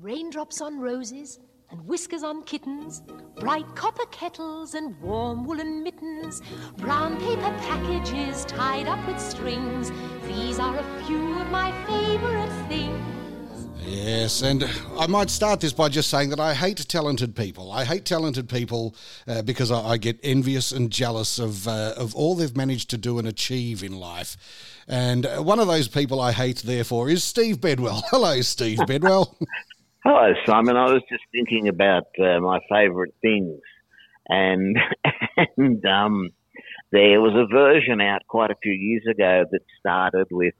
Raindrops on roses and whiskers on kittens, bright copper kettles and warm woolen mittens, brown paper packages tied up with strings. These are a few of my favorite things. Yes, and I might start this by just saying that I hate talented people. I hate talented people uh, because I, I, get envious and jealous of uh, of all they've managed to do and achieve in life. And uh, one of those people I hate, therefore, is Steve Bedwell. Hello, Steve Bedwell. Hello, Simon. I was just thinking about uh, my favourite things, and and um, there was a version out quite a few years ago that started with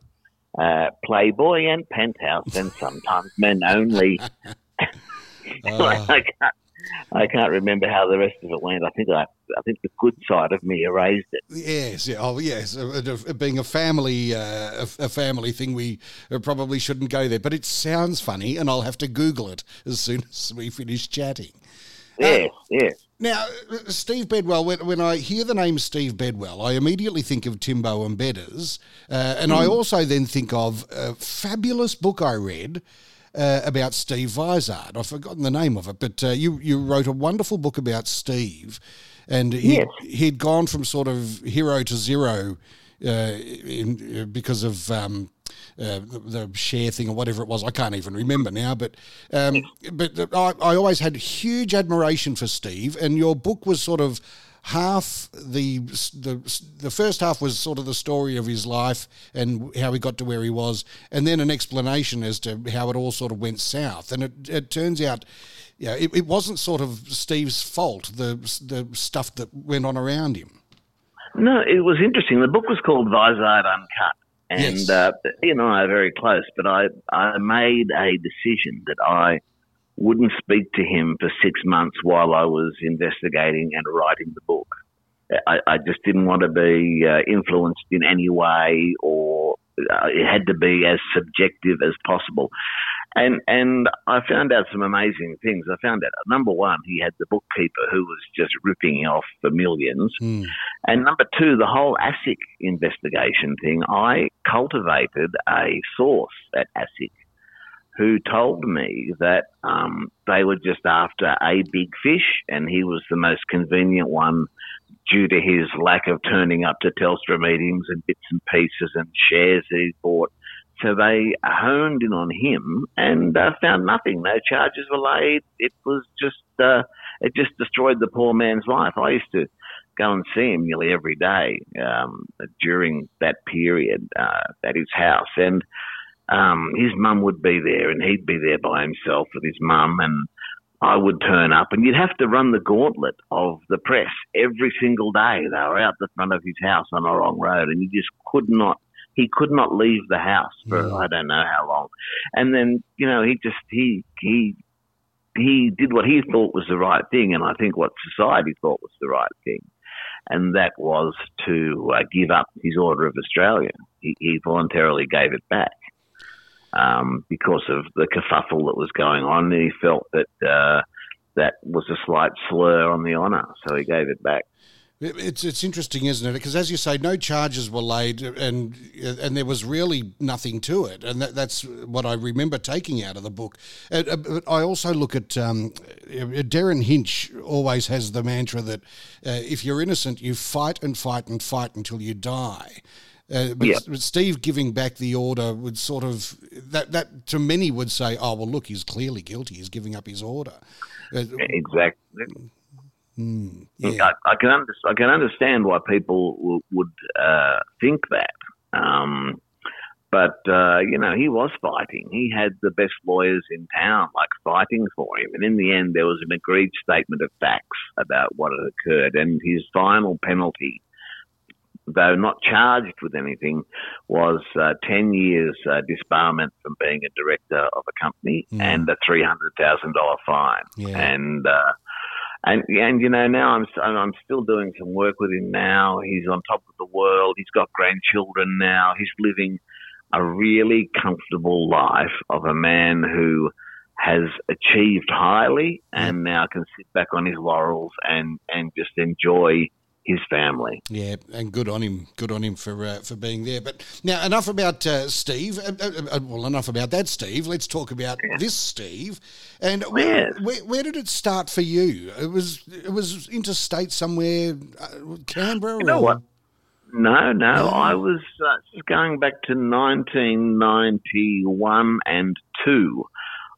uh, Playboy and Penthouse, and sometimes men only. uh. I, can't, I can't remember how the rest of it went. I think I, I think the good side of me erased it. Yes, yeah, oh yes. being a family, uh, a, family thing, we probably shouldn't go there. But it sounds funny, and I'll have to Google it as soon as we finish chatting. Yes, uh, yes. Now, Steve Bedwell, when, when, I hear the name Steve Bedwell, I immediately think of Timbo and Bedders. Uh, and mm. I hmm. also then think of a fabulous book I read uh, about Steve Vizard. I've forgotten the name of it, but uh, you, you wrote a wonderful book about Steve. And he, yes. he'd gone from sort of hero to zero uh, in, uh, because of. Um, uh, the, the, share thing or whatever it was. I can't even remember now, but um, but I, I, always had huge admiration for Steve, and your book was sort of half the the the first half was sort of the story of his life and how he got to where he was, and then an explanation as to how it all sort of went south. And it, it turns out, yeah, it, it wasn't sort of Steve's fault the the stuff that went on around him. No, it was interesting. The book was called Vizard Uncut, and yes. uh, he and I are very close. But I I made a decision that I wouldn't speak to him for six months while I was investigating and writing the book. I, I just didn't want to be uh, influenced in any way, or uh, it had to be as subjective as possible. And and I found out some amazing things. I found out number one, he had the bookkeeper who was just ripping off the millions, mm. and number two, the whole ASIC investigation thing. I cultivated a source at ASIC who told me that um, they were just after a big fish, and he was the most convenient one due to his lack of turning up to Telstra meetings and bits and pieces and shares that he bought. So they honed in on him and uh, found nothing. No charges were laid. It was just uh, it just destroyed the poor man's life. I used to go and see him nearly every day um, during that period uh, at his house, and um, his mum would be there, and he'd be there by himself with his mum, and I would turn up, and you'd have to run the gauntlet of the press every single day. They were out the front of his house on a wrong road, and you just could not he could not leave the house for mm. I don't know how long. And then you know he just he he he did what he thought was the right thing, and I think what society thought was the right thing, and that was to uh, give up his Order of Australia. He, he voluntarily gave it back um, because of the kerfuffle that was going on. He felt that uh, that was a slight slur on the honour, so he gave it back. It's it's interesting, isn't it? Because as you say, no charges were laid, and and there was really nothing to it, and that, that's what I remember taking out of the book. Uh, but I also look at um, Derryn Hinch always has the mantra that uh, if you're innocent, you fight and fight and fight until you die. Uh, but, yeah. Steve giving back the order would sort of that that to many would say, oh well, look, he's clearly guilty. He's giving up his order. Uh, exactly. Mm, yeah. I, I, can under, I can understand why people w- would uh, think that. Um, but uh, you know, he was fighting. He had the best lawyers in town, like fighting for him. And in the end, there was an agreed statement of facts about what had occurred. And his final penalty, though not charged with anything, was uh, ten years uh, disbarment from being a director of a company mm. and a three hundred thousand dollar fine. Yeah. And uh, and and you know now I'm I'm still doing some work with him now. He's on top of the world. He's got grandchildren now. He's living a really comfortable life of a man who has achieved highly and now can sit back on his laurels and and just enjoy his family. Yeah, and good on him. Good on him for uh, for being there. But now enough about uh, Steve. Uh, uh, uh well, enough about that, Steve. Let's talk about yeah. this Steve. And where, where, where did it start for you? It was it was interstate somewhere, uh, Canberra. You know or? what? No, no. I was going back to 1991 and two.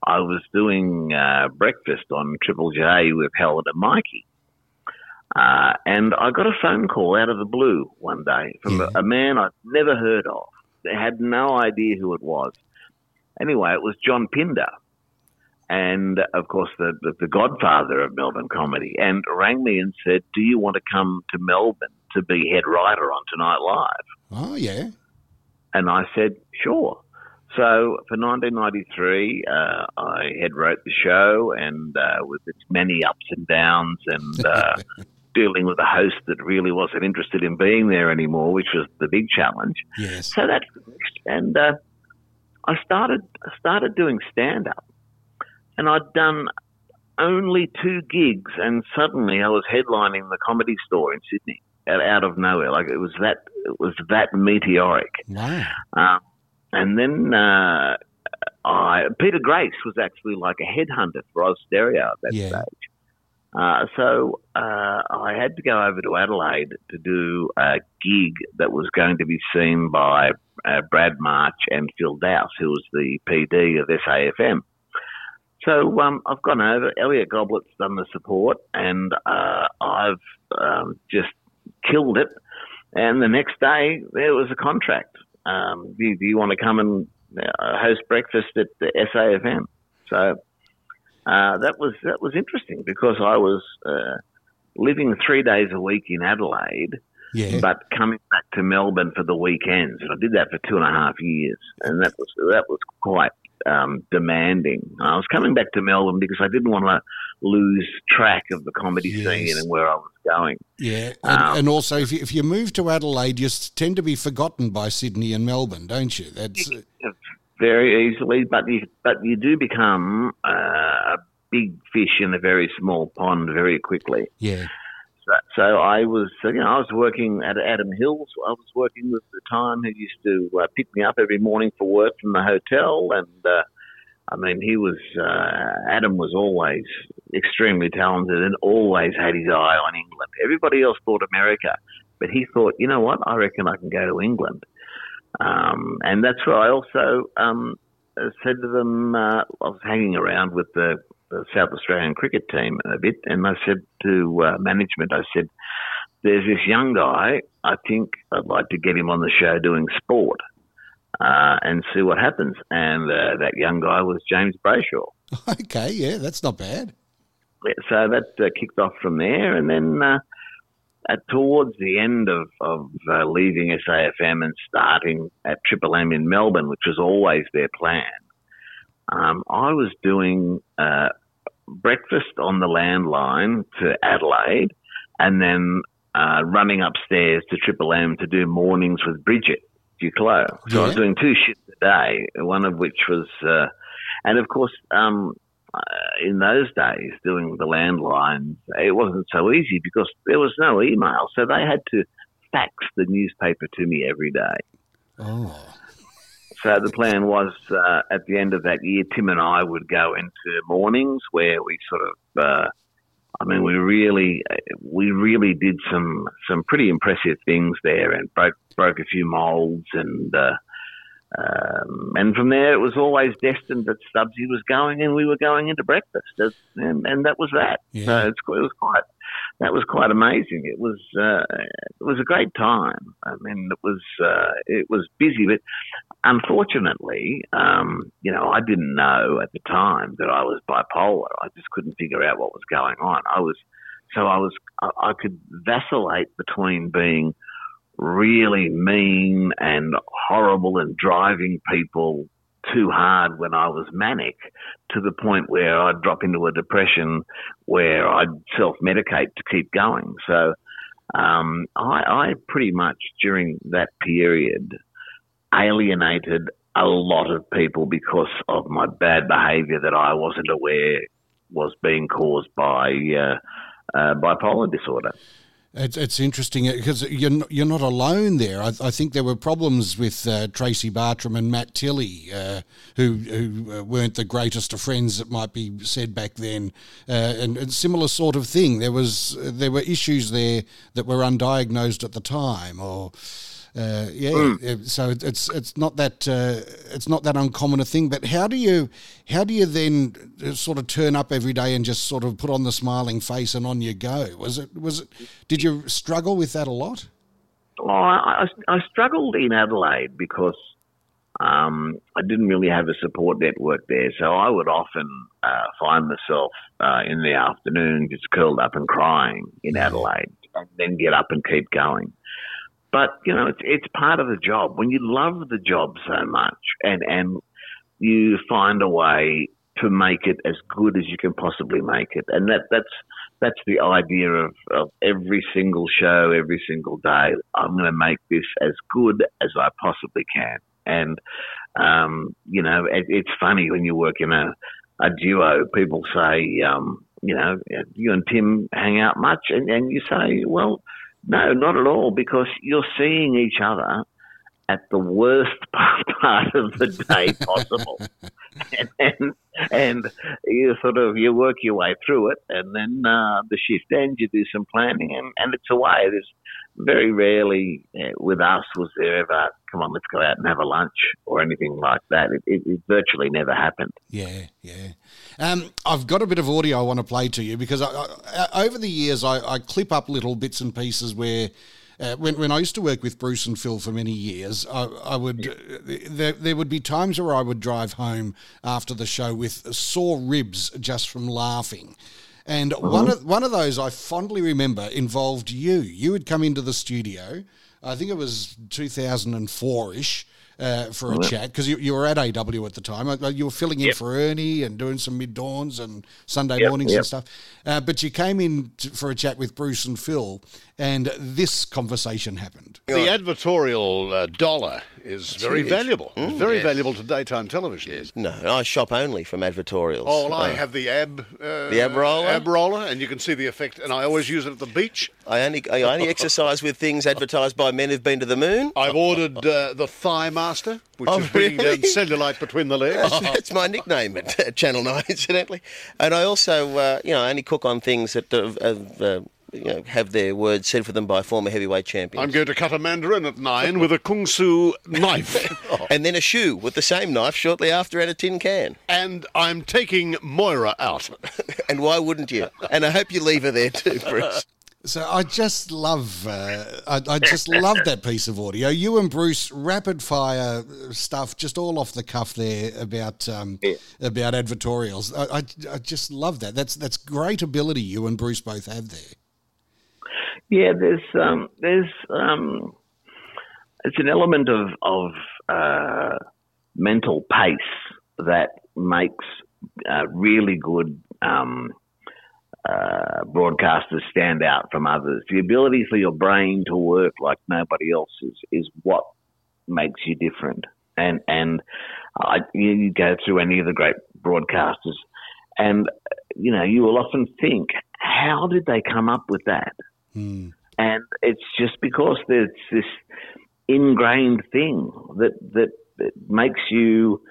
I was doing breakfast on Triple J with Howard and Mikey uh, and I got a phone call out of the blue one day from yeah. a, a, man I'd never heard of. I had no idea who it was. Anyway, it was John Pinder, and of course the, the, the godfather of Melbourne comedy, and rang me and said, "Do you want to come to Melbourne to be head writer on Tonight Live?" Oh yeah. And I said, "Sure." So for 1993, uh, I head wrote the show, and uh, with its many ups and downs, and uh, dealing with a host that really wasn't interested in being there anymore, which was the big challenge. Yes. So that's and uh, I started I started doing stand up, and I'd done only two gigs, and suddenly I was headlining the Comedy Store in Sydney out, out of nowhere. Like it was that it was that meteoric. Wow. Um, and then uh, I Peter Grace was actually like a headhunter for Austereo at that yeah. stage. Uh, so uh, I had to go over to Adelaide to do a gig that was going to be seen by uh, Brad March and Phil Dowse, who was the PD of SAFM. So um, I've gone over. Elliot Goblet's done the support, and uh, I've um, just killed it. And the next day, there was a contract. Um, do, do you want to come and uh, host breakfast at the SAFM? So uh, that was that was interesting because I was uh, living three days a week in Adelaide, yeah. but coming back to Melbourne for the weekends. And I did that for two and a half years, and that was that was quite um, demanding. I was coming back to Melbourne because I didn't want to lose track of the comedy yes. scene and where I was going. Yeah, and, um, and also if you, if you move to Adelaide, you tend to be forgotten by Sydney and Melbourne, don't you? That's very easily, but you, but you do become uh, a big fish in a very small pond very quickly. Yeah. So, so I was, you know, I was working at Adam Hills. I was working with the time who used to uh, pick me up every morning for work from the hotel, and uh, I mean, he was uh, Adam was always extremely talented and always had his eye on England. Everybody else thought America, but he thought, you know what? I reckon I can go to England. Um, and that's where I also um, said to them, uh, I was hanging around with the, the, South Australian cricket team a bit, and I said to uh, management, I said, there's this young guy, I think I'd like to get him on the show doing sport. Uh, and see what happens. And uh, that young guy was James Brayshaw. Okay, yeah, that's not bad. Yeah, so that uh, kicked off from there, and then uh, towards the end of, of uh, leaving SAFM and starting at Triple M in Melbourne, which was always their plan, um, I was doing uh, breakfast on the landline to Adelaide and then uh, running upstairs to Triple M to do mornings with Bridget Duclos. So yeah. I was doing two shifts a day, one of which was, uh, and of course, um, uh, in those days doing the landlines, it wasn't so easy because there was no email. So they had to fax the newspaper to me every day. Oh. So the plan was uh, at the end of that year, Tim and I would go into mornings where we sort of, uh, I mean, we really, we really did some some pretty impressive things there and broke broke a few molds and uh, um, and from there, it was always destined that Stubbsy was going, and we were going into breakfast, and, and that was that. Yeah. So it was quite that was quite amazing. It was uh, it was a great time. I mean, it was uh, it was busy, but unfortunately, um, you know, I didn't know at the time that I was bipolar. I just couldn't figure out what was going on. I was so I was I, I could vacillate between being really mean and horrible and driving people too hard when I was manic to the point where I'd drop into a depression where I'd self medicate to keep going. So um, I, I pretty much during that period alienated a lot of people because of my bad behaviour that I wasn't aware was being caused by uh, uh, bipolar disorder. It's, it's interesting because you're you're not alone there. I, I think there were problems with uh, Tracy Bartram and Matt Tilley, uh, who who uh, weren't the greatest of friends that might be said back then, uh, and, and similar sort of thing. There was there were issues there that were undiagnosed at the time, or uh, yeah, mm. so it's it's not that uh, it's not that uncommon a thing. But how do you how do you then uh, sort of turn up every day and just sort of put on the smiling face and on you go? Was it was it? Did you struggle with that a lot? Oh, I, I, I struggled in Adelaide because um, I didn't really have a support network there, so I would often uh, find myself uh, in the afternoon just curled up and crying in Adelaide, and then get up and keep going. But you know, it's it's part of the job. When you love the job so much, and and you find a way to make it as good as you can possibly make it, and that that's that's the idea of, of every single show, every single day. I'm going to make this as good as I possibly can, and um, you know, it, it's funny when you work in a a duo. People say, um, you know, you and Tim hang out much, and, and you say, well no, not at all, because you're seeing each other at the worst part of the day possible. and, and, and, you sort of you work your way through it, and then uh, the shift ends. You do some planning, and, and it's away. There's very rarely uh, with us was there ever come on, let's go out and have a lunch or anything like that. It, it, it virtually never happened. Yeah, yeah. Um, I've got a bit of audio I want to play to you because I, I, over the years I, I, clip up little bits and pieces where. Uh, when, when I used to work with Bruce and Phil for many years, I, I would uh, there, there would be times where I would drive home after the show with sore ribs just from laughing. And uh-huh. one of one of those I fondly remember involved you. You had come into the studio. I think it was 2004 ish uh, for a chat because you, you, were at AW at the time. Uh, you were filling in yep. for Ernie and doing some mid dawns and Sunday yep, mornings yep. and stuff. Uh, but you came in to, for a chat with Bruce and Phil, and this conversation happened. The advertorial uh, dollar is it's very huge. valuable. Mm, it's very yes. valuable to daytime television. Yes. No, I shop only from advertorials. Oh, well, I have the ab, uh, the ab roller, ab roller, and you can see the effect. And I always use it at the beach. I only I only exercise with things advertised by men who've been to the moon. I've ordered uh, the Thigh Master, which oh, is bringing um, really? down cellulite between the legs. Oh, that's my nickname at uh, Channel Nine, incidentally. And I also, uh, you know, I only cook on things that have. have uh, you know, have their words said for them by former heavyweight champions. I'm going to cut a mandarin at nine with a kung fu knife. And then a shoe with the same knife shortly after at a tin can. And I'm taking Moira out. and why wouldn't you? And I hope you leave her there too, Bruce. So I just love, uh, I, I, just love that piece of audio. You and Bruce, rapid fire stuff, just all off the cuff there about um, yeah. about advertorials. I, I, I, just love that. That's that's great ability you and Bruce both have there. Yeah, there's um, there's um, it's an element of of uh, mental pace that makes uh, really good um, uh, broadcasters stand out from others. The ability for your brain to work like nobody else is is what makes you different. And and I, you go through any of the great broadcasters, and you know you will often think, how did they come up with that? Mm. And it's just because there's this ingrained thing that that, that makes you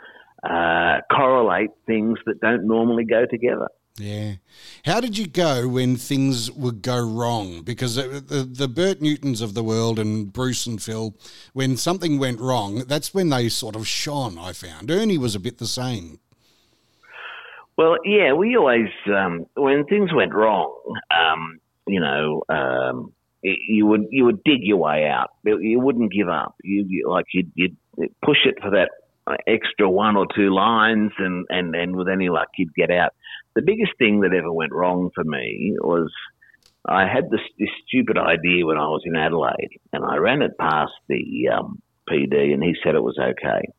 uh, correlate things that don't normally go together. Yeah. How did you go when things would go wrong? Because the, the Bert Newtons of the world and Bruce and Phil, when something went wrong, that's when they sort of shone, I found. Ernie was a bit the same. Well, yeah, we always, um, when things went wrong, um, you know, um, you would you would dig your way out. You wouldn't give up. You, you like you'd, you'd, push it for that extra one or two lines, and, and, and with any luck you'd get out. The biggest thing that ever went wrong for me was I had this, this stupid idea when I was in Adelaide, and I ran it past the um, PD, and he said it was okay.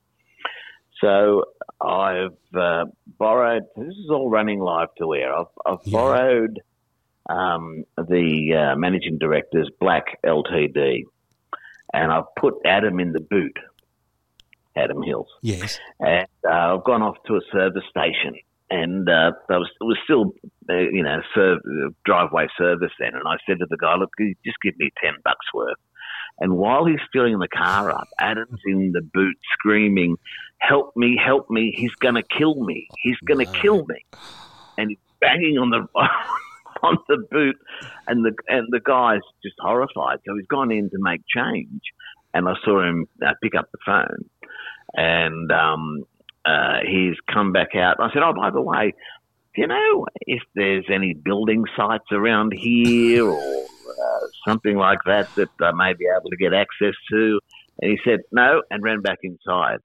So I've uh, borrowed. This is all running live to air. I've, I've yeah. borrowed um, the uh, managing director's black LTD, and I've put Adam in the boot, Adam Hills. Yes. And uh, I've gone off to a service station and uh, there was, it was still, uh, you know, serve, driveway service then. And I said to the guy, look, just give me 10 bucks worth. And while he's filling the car up, Adam's in the boot screaming, help me, help me, he's going to kill me, he's going to kill me. And he's banging on the... on the boot, and the and the guy's just horrified. So he's gone in to make change, and I saw him uh, pick up the phone, and um, uh, he's come back out. I said, "Oh, by the way, do you know if there's any building sites around here or uh, something like that that I may be able to get access to?" And he said, "No," and ran back inside.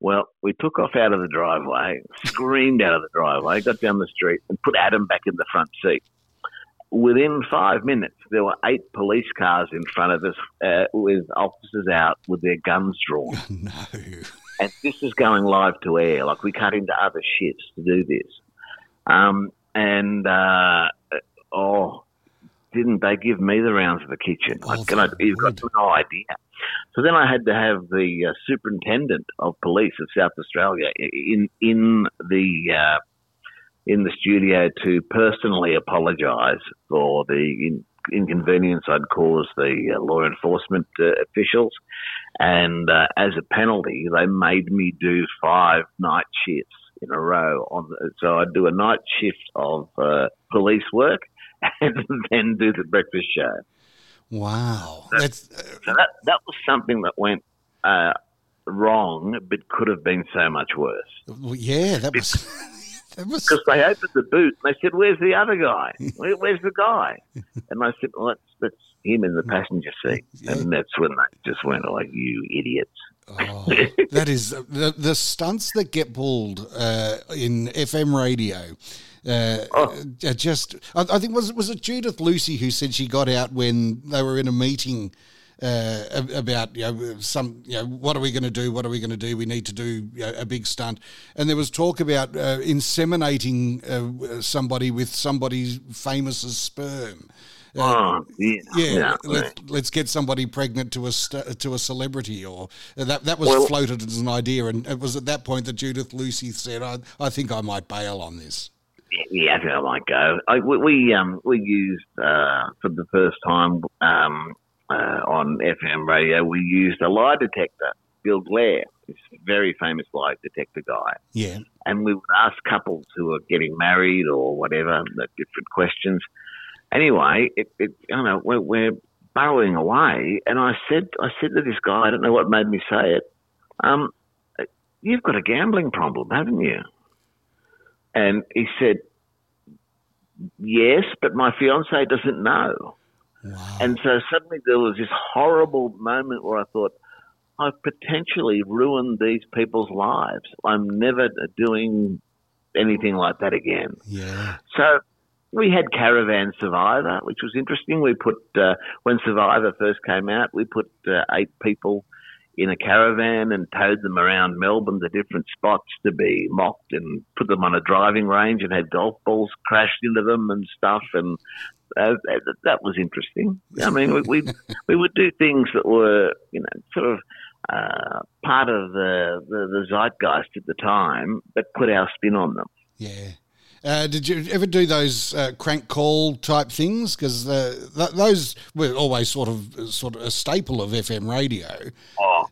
Well, we took off out of the driveway, screamed out of the driveway, got down the street, and put Adam back in the front seat within five minutes, there were eight police cars in front of us uh, with officers out with their guns drawn. no. And this is going live to air. Like, we cut into other shifts to do this. Um, and, uh, oh, didn't they give me the rounds of the kitchen? Oh, can I, you've got no idea. So then I had to have the uh, superintendent of police of South Australia in in the uh, in the studio to personally apologise for the inconvenience I'd caused the uh, law enforcement uh, officials. And uh, as a penalty, they made me do five night shifts in a row. On the, so I'd do a night shift of uh, police work and then do the breakfast show. Wow, so, That's, uh, so that that was something that went uh, wrong, but could have been so much worse. Well, yeah, that was. Because they opened the boot and they said, "Where's the other guy? Where, where's the guy?" And I said, "Well, that's, that's him in the passenger seat." Yeah. And that's when they just went, "Oh, you idiots!" Oh, that is the the stunts that get pulled uh, in FM radio. Uh, oh. Just, I, I think was was it Judith Lucy who said she got out when they were in a meeting uh, about you know some you know what are we going to do? What are we going to do? We need to do you know, a big stunt. And there was talk about uh, inseminating uh, somebody with somebody's famous sperm. Uh, oh, yeah, yeah, yeah. Let, us get somebody pregnant to a to a celebrity, or uh, that that was well, floated as an idea, and it was at that point that Judith Lucy said, "I, I think I might bail on this." Yeah, I think I might go. I, we, we um we used uh, for the first time um uh, on FM radio, we used a lie detector, Bill Blair, this very famous lie detector guy. Yeah. And we would ask couples who are getting married or whatever, different questions. Anyway, it, it, I don't know, we're, we're burrowing away, and I said, I said to this guy, I don't know what made me say it, um, you've got a gambling problem, haven't you? And he said, yes, but my fiance doesn't know. Wow. And so suddenly there was this horrible moment where I thought, I've potentially ruined these people's lives. I'm never doing anything like that again. Yeah. So we had Caravan Survivor, which was interesting. We put, uh, when Survivor first came out, we put uh, eight people in a caravan and towed them around Melbourne to different spots to be mocked and put them on a driving range and had golf balls crashed into them and stuff. And uh, that was interesting. I mean, we, we, we would do things that were, you know, sort of uh, part of the, the, the zeitgeist at the time, but put our spin on them. Yeah. Uh, did you ever do those uh, crank call type things? Because uh, th- those were always sort of sort of a staple of FM radio. Oh,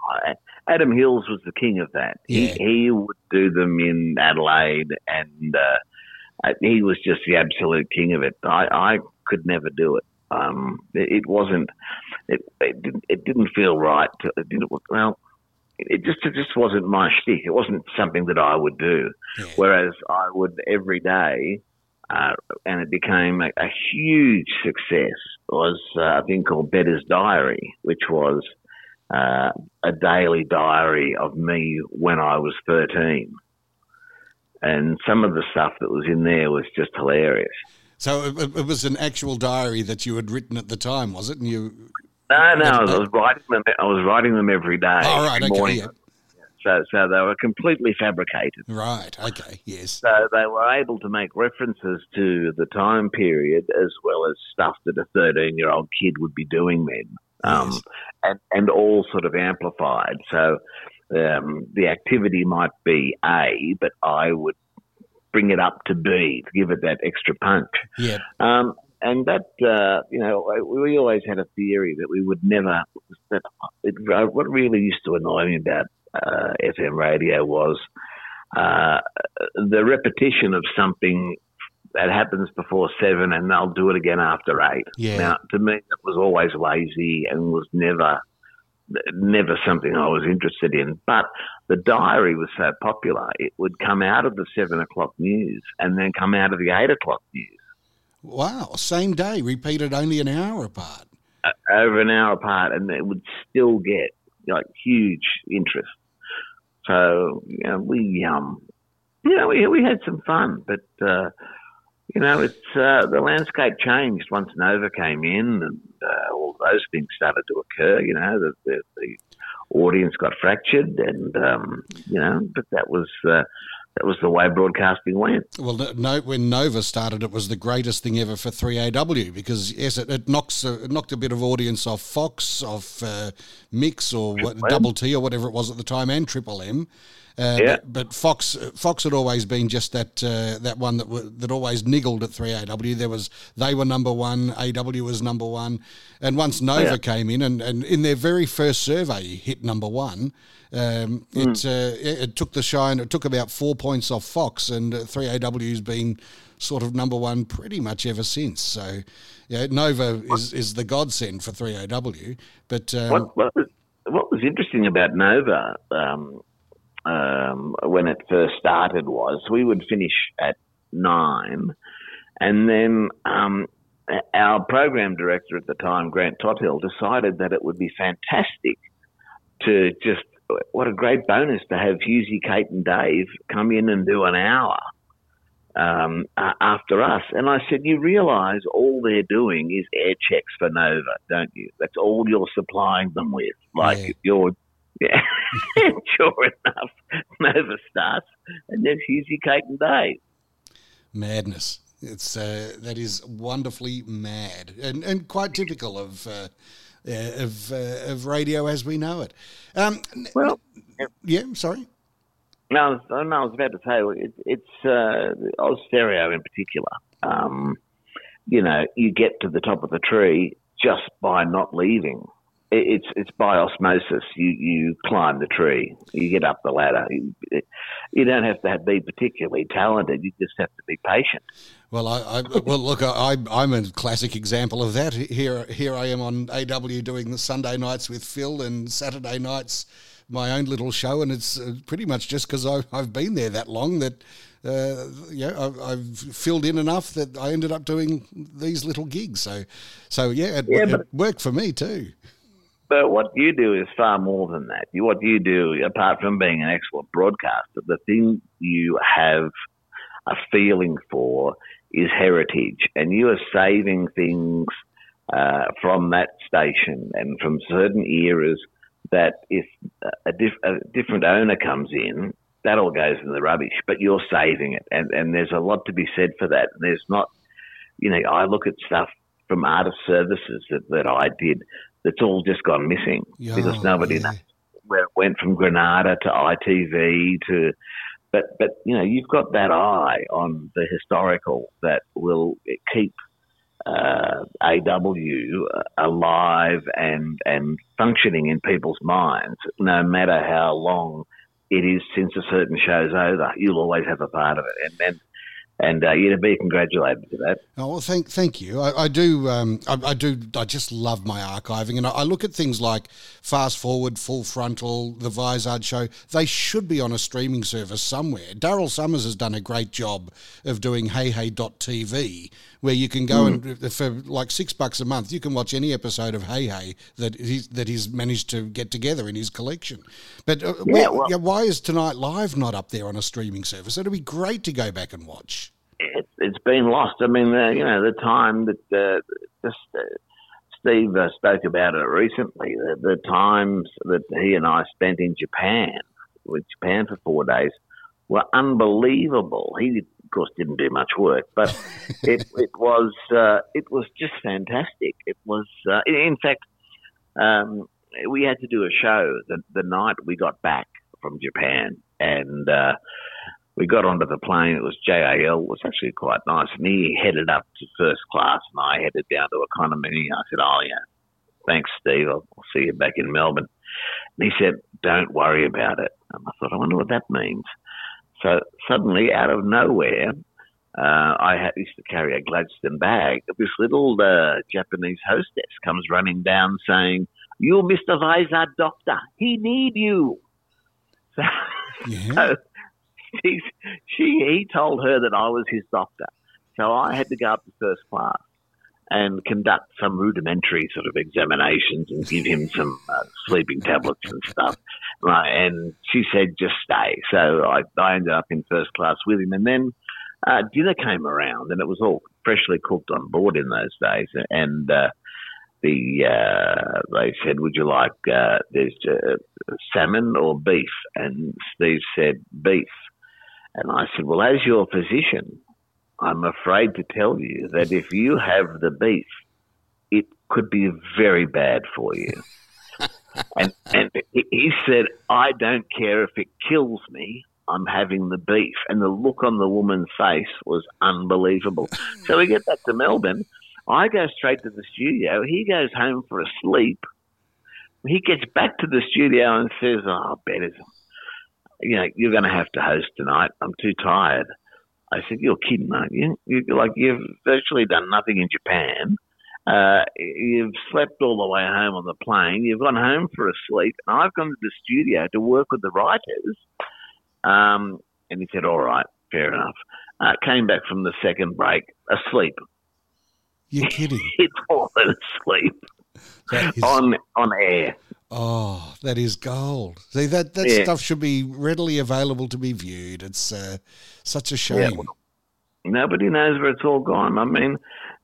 Adam Hills was the king of that. Yeah. He, he would do them in Adelaide, and uh, he was just the absolute king of it. I, I could never do it. Um, it, it wasn't. It, it, didn't. It didn't feel right. To, it didn't. Well, it just it just wasn't my shtick. It wasn't something that I would do. Yeah. Whereas I would every day, uh, and it became a, a huge success. Was uh, a thing called Bedders' Diary, which was uh, a daily diary of me when I was thirteen, and some of the stuff that was in there was just hilarious. So it, it was an actual diary that you had written at the time, was it? And you no, no, I was, I was writing them. I was writing them every day. Oh, right, okay, yeah. So, so they were completely fabricated. Right. Okay. Yes. So they were able to make references to the time period as well as stuff that a thirteen-year-old kid would be doing then, um, Yes. and and all sort of amplified. So um, the activity might be A, but I would bring it up to be to give it that extra punch. Yeah. Um, and that, uh, you know, we always had a theory that we would never. That it, what really used to annoy me about uh, FM radio was uh, the repetition of something that happens before seven, and they'll do it again after eight. Yeah. Now, to me, it was always lazy and was never, never something I was interested in. But the diary was so popular; it would come out of the seven o'clock news and then come out of the eight o'clock news. Wow, same day, repeated only an hour apart. Uh, over an hour apart, and it would still get like huge interest. So you know, we um, you know, we we had some fun, but uh, you know, it's uh, the landscape changed once Nova came in, and uh, all those things started to occur. You know, the the, the audience got fractured, and um, you know, but that was. Uh, that was the way broadcasting went. Well, no, when Nova started, it was the greatest thing ever for 3AW because yes, it, it knocks a, it knocked a bit of audience off Fox, off uh, Mix or what, Double T or whatever it was at the time, and Triple M. Uh, Yeah. but, but Fox Fox had always been just that uh, that one that w- that always niggled at 3AW. There was they were number one, AW was number one, and once Nova Yeah. came in and, and in their very first survey hit number one. Um, it, uh, it it took the shine. It took about four points off Fox, and uh, 3AW's been sort of number one pretty much ever since. So, yeah, Nova is, is the godsend for 3AW. But um, What, what, was, what was interesting about Nova um, um, when it first started was we would finish at nine, and then um, our program director at the time, Grant Tothill, decided that it would be fantastic to just what a great bonus to have Hughesy, Kate, and Dave come in and do an hour um, after us. And I said, you realise all they're doing is air checks for Nova, don't you? That's all you're supplying them with. Like Yeah. you're, yeah. Sure enough, Nova starts, and then Hughesy, Kate, and Dave. madness. It's uh, that is wonderfully mad and, and quite typical of uh, uh, of uh, of radio as we know it. Um, Well, yeah, sorry. No, I was, no, I was about to say it, it's uh, Oz Stereo in particular. Um, you know, you get to the top of the tree just by not leaving. It, it's it's by osmosis. You you climb the tree, you get up the ladder. You, you don't have to have, be particularly talented. You just have to be patient. Well, I, I well look, I, I'm a classic example of that. Here, here I am on AW doing the Sunday nights with Phil and Saturday nights my own little show, and it's uh, pretty much just because I've been there that long that. Uh, yeah, I've, I've filled in enough that I ended up doing these little gigs. So, so yeah, it, Yeah, it worked for me too. But what you do is far more than that. What you do, apart from being an excellent broadcaster, the thing you have a feeling for is heritage, and you are saving things uh, from that station and from certain eras that if a, diff- a different owner comes in, that all goes in the rubbish. But you're saving it, and and there's a lot to be said for that. There's not, you know, I look at stuff from artist services that, that I did that's all just gone missing because nobody yeah. knows where it went from Granada to ITV to. But but you know you've got that eye on the historical that will keep uh, AW alive and and functioning in people's minds, no matter how long it is since a certain show's over. You'll always have a part of it, and and and uh, you to be congratulated for that. Oh well, thank thank you. I, I do um, I, I do I just love my archiving, and I, I look at things like Fast Forward, Full Frontal, the Vizard Show. They should be on a streaming service somewhere. Daryl Somers has done a great job of doing HeyHey.tv, where you can go and for like six bucks a month, you can watch any episode of Hey Hey that he's that he's managed to get together in his collection. But uh, well- yeah, why is Tonight Live not up there on a streaming service? It'd be great to go back and watch. it, it's been lost. I mean, uh, you know, the time that uh, just uh, Steve uh, spoke about it recently, the, the times that he and I spent in Japan, with Japan for four days, were unbelievable. He, of course, didn't do much work, but it, it was uh, it was just fantastic. It was, uh, in fact, um, we had to do a show the, the night we got back from Japan, and. Uh, we got onto the plane. It was JAL. It was actually quite nice. And he headed up to first class, and I headed down to economy. I said, "Oh yeah, thanks, Steve. I'll, I'll see you back in Melbourne." And he said, "Don't worry about it." And I thought, I wonder what that means. So suddenly, out of nowhere, uh, I had, used to carry a Gladstone bag. This little uh, Japanese hostess comes running down saying, "You, Mister Vizard Doctor, he need you." So, Yeah. so she, she, he told her that I was his doctor. So I had to go up to first class and conduct some rudimentary sort of examinations and give him some uh, sleeping tablets and stuff. Right, and she said, just stay. So I, I ended up in first class with him. And then uh, dinner came around, and it was all freshly cooked on board in those days. And uh, the uh, they said, "Would you like uh, there's uh, salmon or beef?" And Steve said, "Beef." And I said, "Well, as your physician, I'm afraid to tell you that if you have the beef, it could be very bad for you." and, and he said, "I don't care if it kills me." I'm having the beef. And the look on the woman's face was unbelievable. So we get back to Melbourne. I go straight to the studio. He goes home for a sleep. He gets back to the studio and says, Oh, Betty, you know, you're going to have to host tonight. I'm too tired. I said, You're kidding, aren't you? you like, you've virtually done nothing in Japan. Uh, you've slept all the way home on the plane. You've gone home for a sleep. And I've gone to the studio to work with the writers. Um, and he said, All right, fair enough. Uh, came back from the second break asleep. You're kidding. He'd fallen asleep is, on on air. Oh, that is gold. See that that Yeah. stuff should be readily available to be viewed. It's uh, such a Yeah, shame. well, Nobody knows where it's all gone. I mean,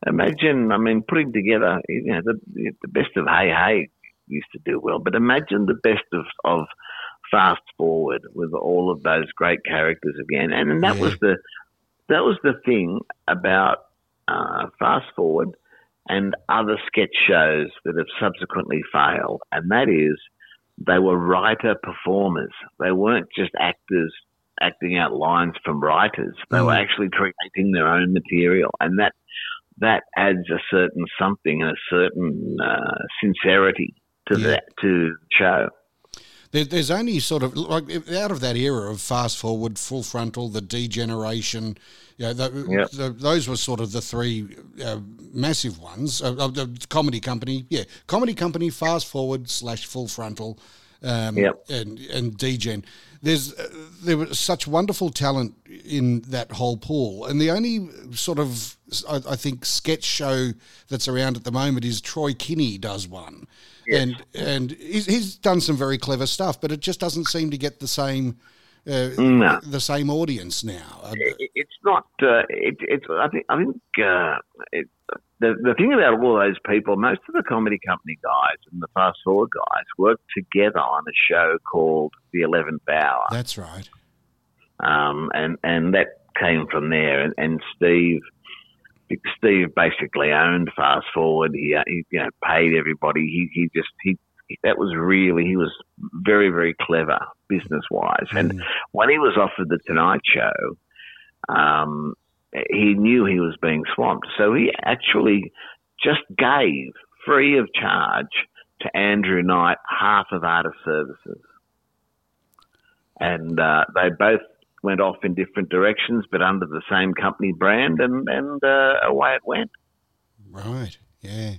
imagine. I mean, putting together. You know, the the best of Hey Hey used to do well, but imagine the best of of Fast Forward with all of those great characters again. And that Yeah. was the that was the thing about uh, Fast Forward and other sketch shows that have subsequently failed, and that is they were writer performers. They weren't just actors acting out lines from writers. They were Mm. actually creating their own material, and that that adds a certain something and a certain uh, sincerity to Yeah. that to the show. There, there's only sort of like out of that era of fast forward, full frontal, the D-Generation. You know, the, Yep. the, those were sort of the three uh, massive ones. Uh, uh, the comedy company, yeah, comedy company, fast forward slash full frontal, um, Yep. and and D-Gen. There's uh, there was such wonderful talent in that whole pool, and the only sort of I, I think sketch show that's around at the moment is Troy Kinne does one, and and he's, he's done some very clever stuff, but it just doesn't seem to get the same uh, No. the same audience now. Uh, it's not. Uh, it, it's. I think. I think uh, it, the the thing about all those people, most of the comedy company guys and the fast forward guys worked together on a show called The Eleventh Hour, that's right. um, and and that came from there. And, and Steve. Steve basically owned Fast Forward. He, uh, he you know, paid everybody. He, he just he that was really he was very very clever business wise. And when he was offered the Tonight Show, um, he knew he was being swamped, so he actually just gave free of charge to Andrew Knight half of Artist Services, and uh, they both went off in different directions, but under the same company brand, and and uh, away it went. Right. Yeah.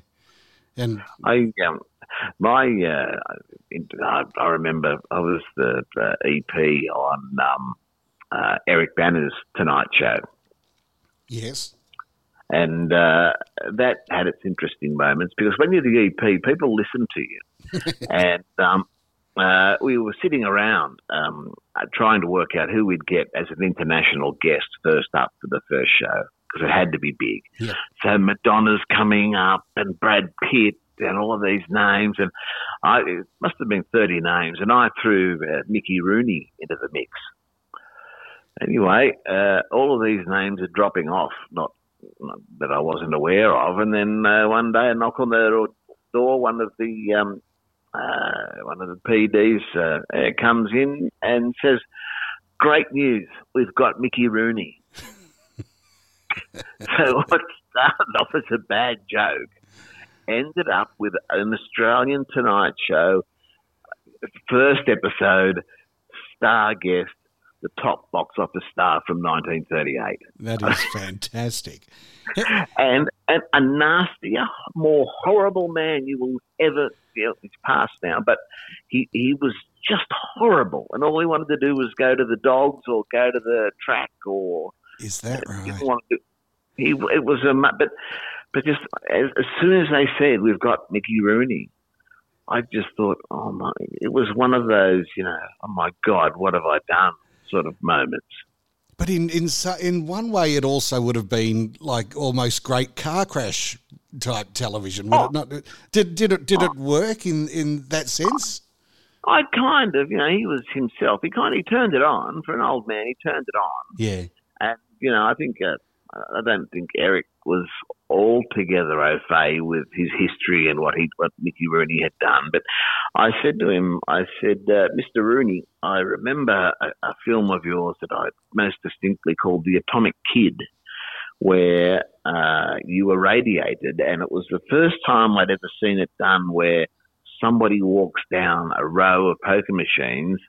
And I um, my uh, I, remember I was the, the EP on um, uh, Eric Bana's Tonight Show, yes. and uh, that had its interesting moments because when you're the EP, people listen to you, and um, uh, we were sitting around um, uh, trying to work out who we'd get as an international guest first up for the first show because it had to be big. Yeah. So Madonna's coming up, and Brad Pitt, and all of these names, and I it must have been thirty names, and I threw uh, Mickey Rooney into the mix. Anyway, uh, all of these names are dropping off, not, not that I wasn't aware of, and then uh, one day a knock on the door, one of the um, uh, one of the PDs uh, uh, comes in and says, great news. We've got Mickey Rooney. so what started off as a bad joke ended up with an Australian Tonight Show first episode star guest, the top box office star from 1938. That is fantastic. and, and a nastier, more horrible man you will ever see. It's past now, but he, he was just horrible. And all he wanted to do was go to the dogs or go to the track or. Is that right? To, he, it was a, but, but just as, as soon as they said, we've got Mickey Rooney, I just thought, oh my, it was one of those, you know, oh my God, what have I done sort of moments. But in in in one way, it also would have been like almost great car crash type television. Would Oh. it not? Did did it did it work in in that sense? I kind of, you know, he was himself. He kind of he turned it on for an old man. He turned it on, Yeah. and you know, I think uh, I don't think Eric was altogether au fait with his history and what he what Mickey Rooney had done. But I said to him, I said, uh, Mr. Rooney, I remember a, a film of yours that I most distinctly called The Atomic Kid. Where uh, you were radiated, and it was the first time I'd ever seen it done where somebody walks down a row of poker machines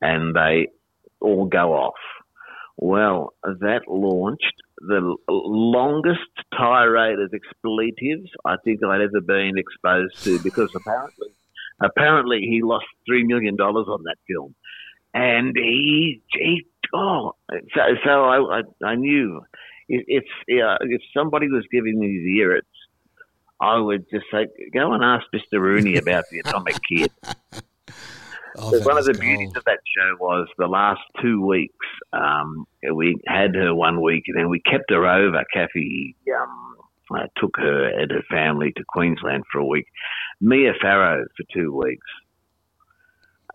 and they all go off. Well, that launched the longest tirade of expletives I think I'd ever been exposed to because apparently, apparently he lost three million dollars on that film, and he, he oh, so so I I, I knew if if, yeah, if somebody was giving me the irrits, I would just say, go and ask Mr. Rooney about the Atomic Kid. Oh, one of the gold. beauties of that show was the last two weeks. Um, we had her one week, and then we kept her over. Kathy um, uh, took her and her family to Queensland for a week. Mia Farrow for two weeks.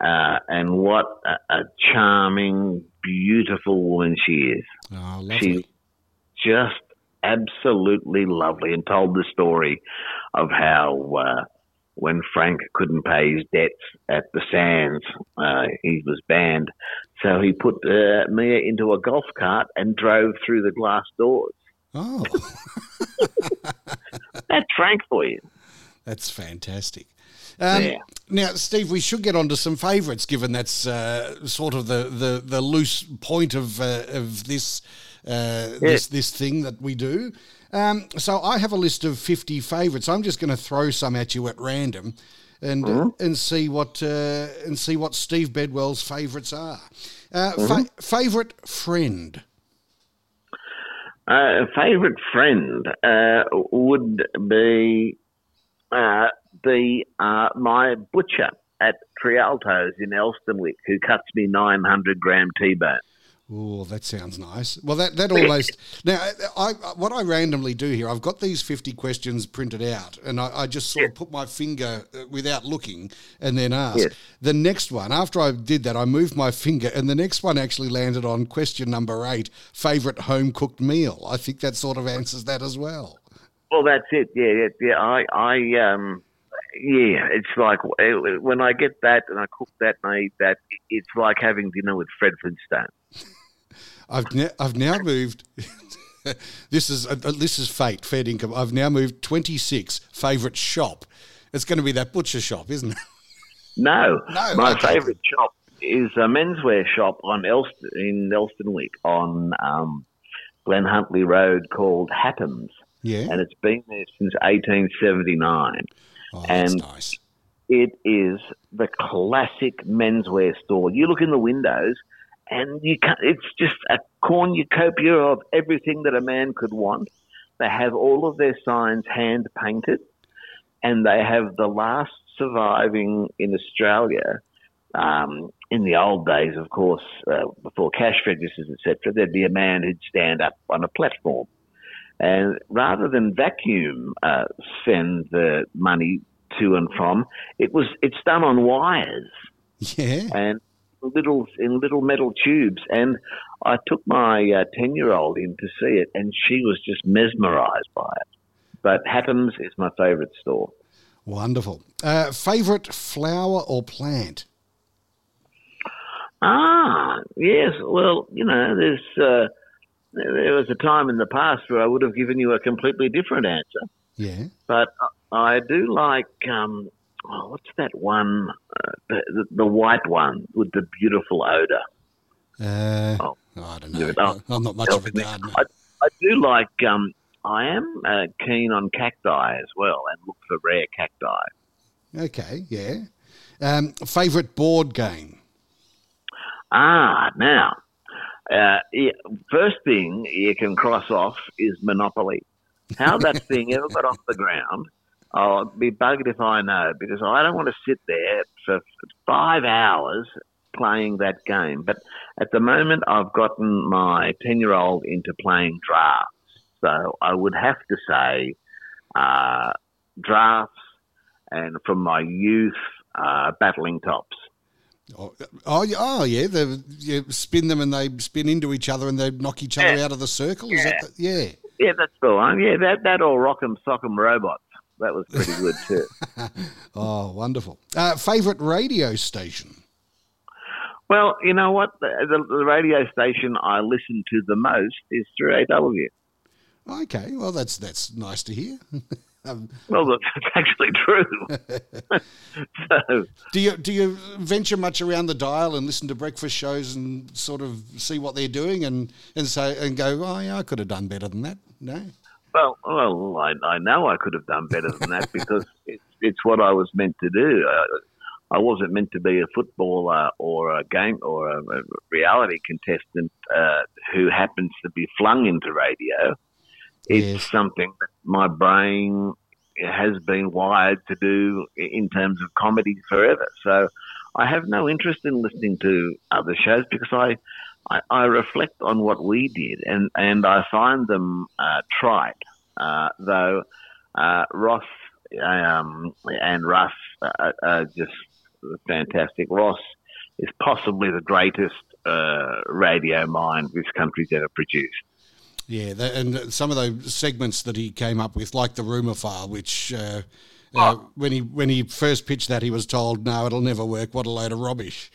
Uh, and what a, a charming, beautiful woman she is. Oh, lovely. She's just absolutely lovely and told the story of how uh, when Frank couldn't pay his debts at the Sands, uh, he was banned. So he put uh, Mia into a golf cart and drove through the glass doors. Oh, That's Frank for you. that's fantastic. Um, Yeah. Now, Steve, we should get on to some favourites, given that's uh, sort of the, the, the loose point of uh, of this uh, this this thing that we do. Um, so I have a list of fifty favourites. I'm just going to throw some at you at random, and and see what uh, and see what Steve Bedwell's favourites are. Uh, fa- favourite friend. Uh, favorite friend uh, would be uh, the uh, my butcher at Trialto's in Elsternwick, who cuts me 900 gram T-bone. Oh, that sounds nice. Well, that that almost now. I, I what I randomly do here. I've got these fifty questions printed out, and I, I just sort of put my finger uh, without looking, and then ask. Yes. The next one, after I did that, I moved my finger, and the next one actually landed on question number eight: favorite home cooked meal. I think that sort of answers that as well. Well, that's it. Yeah, yeah. yeah. I, I, um, yeah. It's like uh, when I get that and I cook that and I eat that. It's like having dinner with Fred Flintstone. I've ne- I've now moved. this is uh, this is fate. Fair income. I've now moved twenty six. Favorite shop. It's going to be that butcher shop, isn't it? No, No, my okay. favourite shop is a menswear shop on Elston in Elsternwick on um, Glen Huntly Road called Hattams, Yeah. and it's been there since 1879. Oh, that's and- nice. It is the classic menswear store. You look in the windows, and you can It's just a cornucopia of everything that a man could want. They have all of their signs hand painted, and they have the last surviving in Australia. Um, in the old days, of course, uh, before cash registers, etc., there'd be a man who'd stand up on a platform, and rather than vacuum uh, send the money to and from, it was it's done on wires Yeah. and little in little metal tubes. And I took my ten year old in to see it, and she was just mesmerised by it. But Hattams is my favourite store. Wonderful. Uh, favorite flower or plant? Ah, yes. Well, you know, there's uh, there was a time in the past where I would have given you a completely different answer, Yeah. but I do like um, oh, what's that one? Uh, the, the the white one with the beautiful odor. Uh, Oh. I don't know. Oh. I'm not much of a gardener. I, I do like. Um, I am uh, keen on cacti as well, and look for rare cacti. Okay, yeah. Um, favorite board game? Ah, now, uh, yeah, first thing you can cross off is Monopoly. How that thing ever got off the ground, I'll be bugged if I know, because I don't want to sit there for five hours playing that game. But at the moment, I've gotten my 10 year old into playing drafts. So I would have to say uh, drafts and from my youth, uh, battling tops. Oh, oh, yeah, oh, yeah. The, you spin them and they spin into each other and they knock each other Yeah. out of the circle. Is that the, yeah? Yeah, that's the one. Yeah, that that or Rock'em Sock'em Robots. That was pretty good too. Oh, wonderful. Uh, favorite radio station? well, you know what? The, the, the radio station I listen to the most is 3AW. Okay, well that's that's nice to hear. um, Well, that's actually true. so, do you do you venture much around the dial and listen to breakfast shows and sort of see what they're doing and and say and go, oh yeah, I could have done better than that. No. Well, well, I, I know I could have done better than that because it's it's what I was meant to do. I, I wasn't meant to be a footballer or a game or a, a reality contestant uh, who happens to be flung into radio. It's Yes. something that my brain has been wired to do in terms of comedy forever. So I have no interest in listening to other shows because I, I, I reflect on what we did and, and I find them uh, trite. Uh, though uh, Ross um, and Russ are, are just fantastic. Ross is possibly the greatest uh, radio mind this country's ever produced. Yeah, that, and some of those segments that he came up with, like the rumor file, which uh, uh, when he when he first pitched that, he was told, "No, it'll never work. What a load of rubbish,"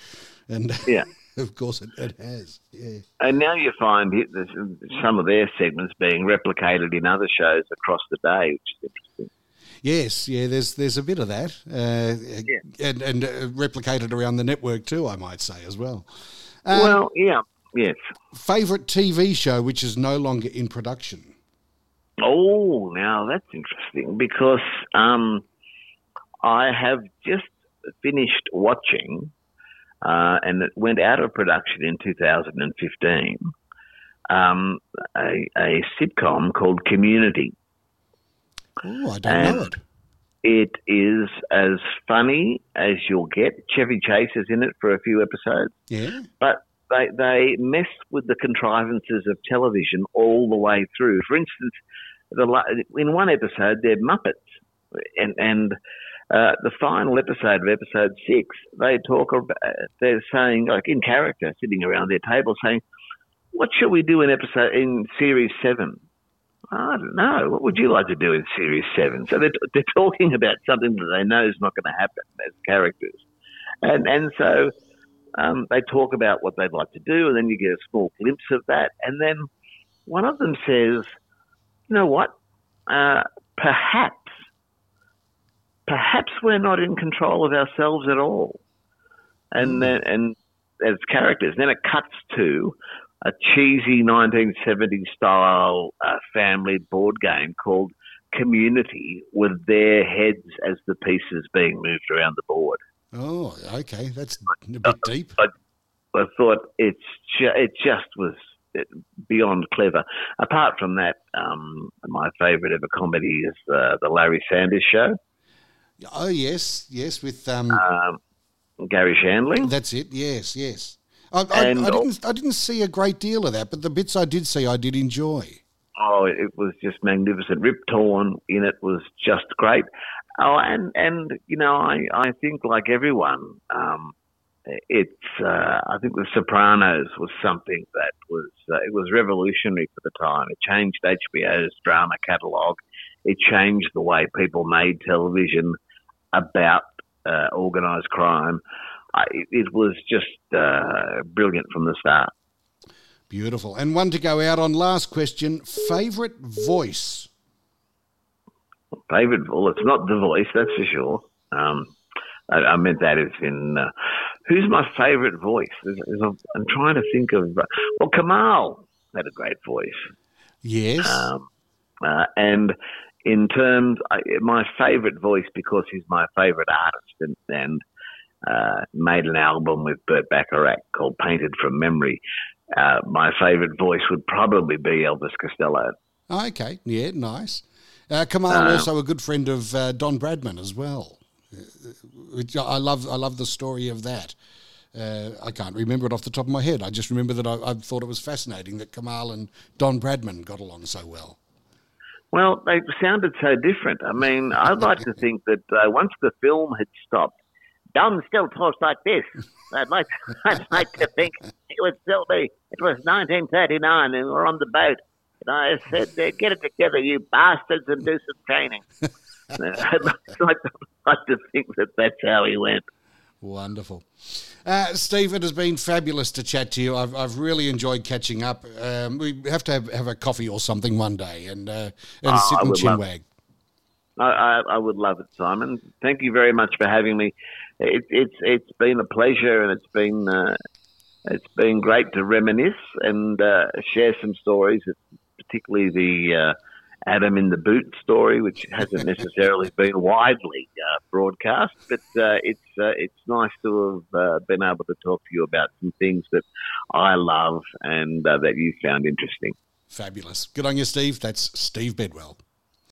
and Yeah. of course it, it has. Yeah, And now you find it, some of their segments being replicated in other shows across the day, which is interesting. yes, yeah. There's there's a bit of that, uh, and and uh, replicated around the network too. I might say as well. Um, well, yeah, yes. favorite TV show which is no longer in production. Oh, now that's interesting because um, I have just finished watching, uh, and it went out of production in 2015, um, a, a sitcom called Community. Oh, I don't know it. It is as funny as you'll get. Chevy Chase is in it for a few episodes. Yeah. but they they mess with the contrivances of television all the way through. For instance, the in one episode they're Muppets, and and uh, the final episode of episode six they talk about they're saying like in character sitting around their table saying, "What shall we do in episode in series seven? I don't know. What would you like to do in series seven? So they're, they're talking about something that they know is not going to happen as characters, and and so um, they talk about what they'd like to do, and then you get a small glimpse of that. And then one of them says, "You know what? Uh, perhaps, perhaps we're not in control of ourselves at all." And then, and as characters, then it cuts to a cheesy 1970s style uh, family board game called Community, with their heads as the pieces being moved around the board. Oh, okay. That's a bit deep. I thought it's ju- it just was beyond clever. Apart from that, um, my favourite ever comedy is uh, the Larry Sanders Show. Oh, yes, yes. With um, Um, Garry Shandling. that's it. Yes, yes. I, I, I didn't. I didn't see a great deal of that, but the bits I did see, I did enjoy. Oh, it was just magnificent. Rip Torn in it was just great. Oh, and and you know, I I think like everyone, um, it's uh, I think The Sopranos was something that was uh, it was revolutionary for the time. It changed HBO's drama catalogue. It changed the way people made television about uh, organised crime. I, it was just uh, brilliant from the start. Beautiful. And one to go out on last question favourite voice? Favourite, well, it's not the voice, that's for sure. Um, I, I, meant that as in uh, who's my favourite voice? I'm trying to think of, uh, well, Kamahl had a great voice. Yes. Um, uh, and in terms, I, my favourite voice because he's my favourite artist and, and uh, made an album with Burt Bacharach called Painted from Memory. Uh, my favourite voice would probably be Elvis Costello. Okay, yeah, nice. Uh, Kamahl uh, also a good friend of uh, Don Bradman as well. Which I love. I love the story of that. Uh, I can't remember it off the top of my head. I just remember that I, I, thought it was fascinating that Kamahl and Don Bradman got along so well. Well, they sounded so different. I mean, I'd like to think that uh, once the film had stopped, Don still talks like this. I'd like, to, I'd like to think it would still be. It was 1939, and we're on the boat. And I said, "Get it together, you bastards, and do some training." I'd like, to, like to think that that's how he went. Wonderful. Uh, Steve, it has been fabulous to chat to you. I've, I've really enjoyed catching up. Um, we have to have, have, a coffee or something one day and, uh, and oh, sit and chinwag. I, I, I, would love it, Simon. Thank you very much for having me. It, it's it's been a pleasure, and it's been uh, it's been great to reminisce and uh, share some stories, particularly the uh, Adam in the Boot story, which hasn't necessarily been widely uh, broadcast, but uh, it's uh, it's nice to have uh, been able to talk to you about some things that I love and uh, that you found interesting. Fabulous. Good on you, Steve. That's Steve Bedwell.